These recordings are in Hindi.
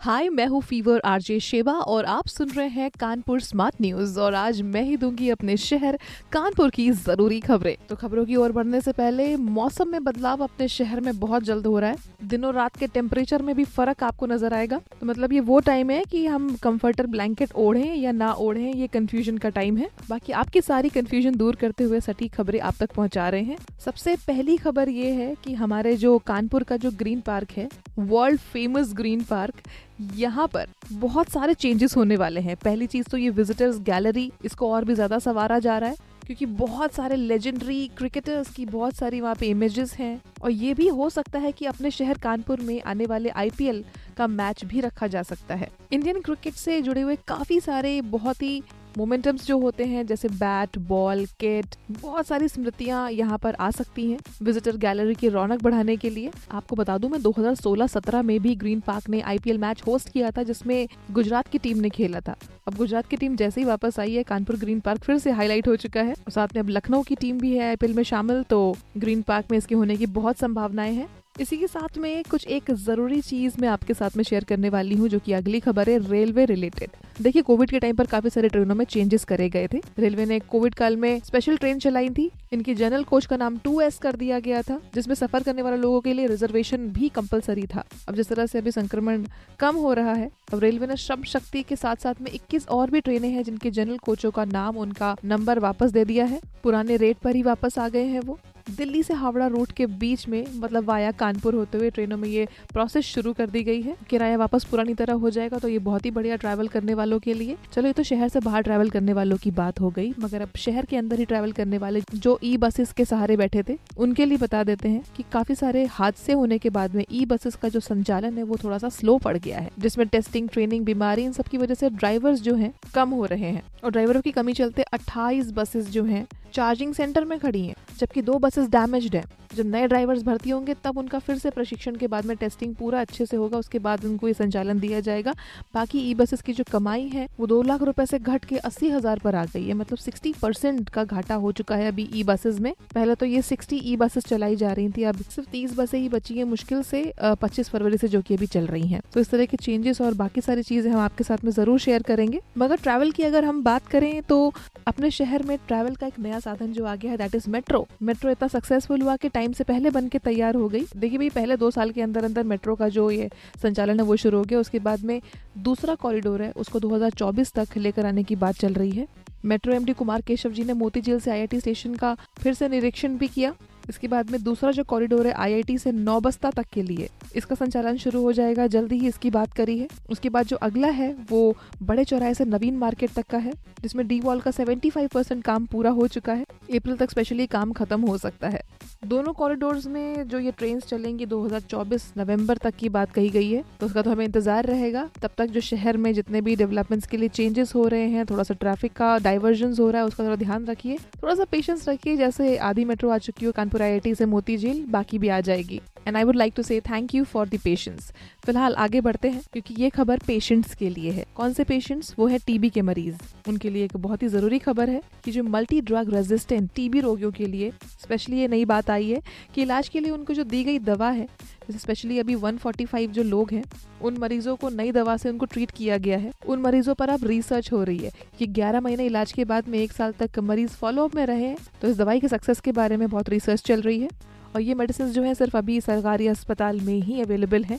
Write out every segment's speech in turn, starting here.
हाय मैं हूँ फीवर आरजे शेबा और आप सुन रहे हैं कानपुर स्मार्ट न्यूज़ और आज मैं ही दूँगी अपने शहर कानपुर की ज़रूरी खबरें। तो खबरों की ओर बढ़ने से पहले, मौसम में बदलाव अपने शहर में बहुत जल्द हो रहा है। दिनों रात के टेम्परेचर में भी फ़र्क आपको नज़र आएगा। तो मतलब ये वो टाइम है कि हम कंफर्टर ब्लैंकेट ओढ़े या ना ओढ़े, ये कंफ्यूजन का टाइम है। बाकी आपकी सारी कंफ्यूजन दूर करते हुए सटीक खबरें आप तक पहुँचा रहे हैं। सबसे पहली खबर ये है की हमारे जो कानपुर का जो ग्रीन पार्क है वर्ल्ड फ़ेमस ग्रीन पार्क यहाँ पर बहुत सारे चेंजेस होने वाले हैं। पहली चीज़ तो ये विजिटर्स गैलरी इसको और भी ज़्यादा सवारा जा रहा है, क्योंकि बहुत सारे लेजेंडरी क्रिकेटर्स की बहुत सारी वहाँ पे इमेजेस हैं। और ये भी हो सकता है कि अपने शहर कानपुर में आने वाले आईपीएल का मैच भी रखा जा सकता है। इंडियन क्रिकेट से जुड़े हुए काफ़ी सारे बहुत ही मोमेंटम्स जो होते हैं, जैसे बैट बॉल किट बहुत सारी स्मृतियाँ यहाँ पर आ सकती हैं विजिटर गैलरी की रौनक बढ़ाने के लिए। आपको बता दूँ, मैं 2016-17 में भी ग्रीन पार्क ने आईपीएल मैच होस्ट किया था, जिसमें गुजरात की टीम ने खेला था। अब गुजरात की टीम जैसे ही वापस आई है, कानपुर ग्रीन पार्क फिर से हाईलाइट हो चुका है। और साथ में अब लखनऊ की टीम भी है आईपीएल में शामिल तो ग्रीन पार्क में इसके होने की बहुत संभावनाएँ हैं। इसी के साथ में कुछ एक ज़रूरी चीज़ मैं आपके साथ में शेयर करने वाली हूँ, जो कि अगली खबर है रेलवे रिलेटेड देखिए कोविड के टाइम पर काफ़ी सारे ट्रेनों में चेंजेस करे गए थे. रेलवे ने कोविड काल में स्पेशल ट्रेन चलाई थी. इनकी जनरल कोच का नाम टू एस कर दिया गया था, जिसमें सफ़र करने वाले लोगों के लिए रिजर्वेशन भी कंपलसरी था. अब जिस तरह से अभी संक्रमण कम हो रहा है, अब रेलवे ने श्रम शक्ति के साथ साथ में 21 और भी ट्रेनें हैं, जिनके जनरल कोचों का नाम उनका नंबर वापस दे दिया है. पुराने रेट पर ही वापस आ गए हैं वो. दिल्ली से हावड़ा रूट के बीच में मतलब वाया कानपुर होते हुए ट्रेनों में ये प्रोसेस शुरू कर दी गई है। किराया वापस पुरानी तरह हो जाएगा तो ये बहुत ही बढ़िया ट्रैवल करने वालों के लिए। चलो, ये तो शहर से बाहर ट्रैवल करने वालों की बात हो गई, मगर अब शहर के अंदर ही ट्रैवल करने वाले जो ई बसेस के सहारे बैठे थे, उनके लिए बता देते हैं कि काफ़ी सारे हादसे होने के बाद में ई बसेस का जो संचालन है, वो थोड़ा सा स्लो पड़ गया है, जिसमें टेस्टिंग ट्रेनिंग बीमारी, इन सब की वजह से ड्राइवर्स जो है, कम हो रहे हैं। और ड्राइवरों की कमी चलते अट्ठाईस बसेस जो है चार्जिंग सेंटर में खड़ी हैं, जबकि दो बसेस डैमेज्ड हैं। जब नए ड्राइवर्स भर्ती होंगे, तब उनका फिर से प्रशिक्षण के बाद में टेस्टिंग पूरा अच्छे से होगा, उसके बाद उनको ये संचालन दिया जाएगा। बाकी ई बसेस की जो कमाई है, वो दो लाख रुपए से घट के अस्सी हज़ार पर आ गई है मतलब सिक्सटी परसेंट का घाटा हो चुका है अभी ई बसेस में। पहले तो ये सिक्सटी ई बसेस चलाई जा रही थी, अब सिर्फ़ तीस बसें ही बची है, मुश्किल से पच्चीस फरवरी से जो की अभी चल रही है। तो इस तरह के चेंजेस और बाकी सारी चीज़ें हम आपके साथ में ज़रूर शेयर करेंगे। मगर ट्रैवल की अगर हम बात करें तो अपने शहर में ट्रैवल का एक नया साधन जो आ गया है दैट इज़ मेट्रो मेट्रो इतना सक्सेसफुल हुआ कि टाइम से पहले बन के तैयार हो गई। देखिए भाई, पहले दो साल के अंदर अंदर मेट्रो का जो ये संचालन है, वो शुरू हो गया। उसके बाद में दूसरा कॉरिडोर है, उसको 2024 तक लेकर आने की बात चल रही है। मेट्रो एमडी कुमार केशव जी ने मोती झील से आईआईटी स्टेशन का फिर से निरीक्षण भी किया। इसके बाद में दूसरा जो कॉरिडोर है आईआईटी से नौबस्ता तक के लिए, इसका संचालन शुरू हो जाएगा। जल्दी ही इसकी बात करी है उसके बाद जो अगला है, वो बड़े चौराहे से नवीन मार्केट तक का है, जिसमें डी वॉल का 75 परसेंट काम पूरा हो चुका है। अप्रैल तक स्पेशली काम खत्म हो सकता है। दोनों कॉरिडोर्स में जो ये ट्रेन चलेंगी 2024 नवंबर तक की बात कही गई है तो उसका तो हमें इंतज़ार रहेगा। तब तक जो शहर में जितने भी डेवलपमेंट्स के लिए चेंजेस हो रहे हैं, थोड़ा सा ट्रैफ़िक का डाइवर्जन हो रहा है, उसका थोड़ा ध्यान रखिए। थोड़ा सा पेशेंस रखिए, जैसे आधी मेट्रो आ चुकी हो, कानपुर आई से मोती झील बाकी भी आ जाएगी। And I would like to say thank you for the patience फ़िलहाल आगे बढ़ते हैं, क्योंकि ये खबर पेशेंट्स के लिए है। कौन से पेशेंट्स वो है टीबी के मरीज़। उनके लिए एक बहुत ही ज़रूरी खबर है कि जो मल्टी ड्रग रेजिस्टेंट टीबी रोगियों के लिए स्पेशली ये नई बात आई है कि इलाज के लिए उनको जो दी गई दवा है स्पेशली अभी 145 जो लोग हैं, उन मरीजों को नई दवा से उनको ट्रीट किया गया है। उन मरीजों पर अब रिसर्च हो रही है कि 11 महीने इलाज के बाद में एक साल तक मरीज़ फॉलोअप में रहे तो इस दवाई के सक्सेस के बारे में बहुत रिसर्च चल रही है। और ये मेडिसिन जो है सिर्फ़ अभी सरकारी अस्पताल में ही अवेलेबल है।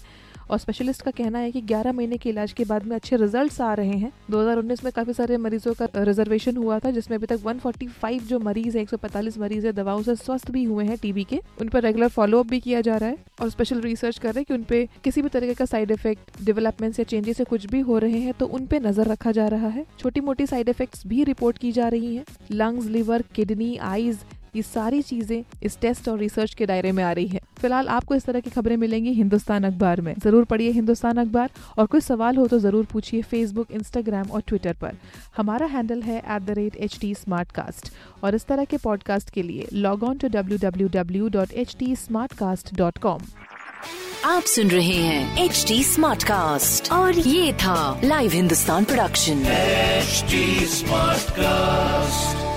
और स्पेशलिस्ट का कहना है कि 11 महीने के इलाज के बाद में अच्छे रिजल्ट्स आ रहे हैं। 2019 में काफ़ी सारे मरीजों का रिजर्वेशन हुआ था, जिसमें अभी तक 145 जो मरीज़ है 145 मरीज़ है, दवाओं से स्वस्थ भी हुए हैं टीबी के। उन पर रेगुलर फॉलोअप भी किया जा रहा है और स्पेशल रिसर्च कर रहे हैं कि उन पे किसी भी तरीके का साइड इफ़ेक्ट डेवलपमेंट या चेंजेस से कुछ भी हो रहे हैं तो उन पे नज़र रखा जा रहा है। छोटी मोटी साइड इफेक्ट्स भी रिपोर्ट की जा रही है। लंग्स लिवर किडनी आईज ये सारी चीज़ें इस टेस्ट और रिसर्च के दायरे में आ रही है। फ़िलहाल आपको इस तरह की खबरें मिलेंगी हिंदुस्तान अखबार में। ज़रूर पढ़िए हिंदुस्तान अखबार और कोई सवाल हो तो ज़रूर पूछिए फेसबुक इंस्टाग्राम और ट्विटर पर। हमारा हैंडल है at the rate H T और इस तरह के पॉडकास्ट के लिए log on to W W W dot H T dot com आप सुन रहे हैं एच टी स्मार्ट कास्ट और ये था live Hindustan production HD Smartcast.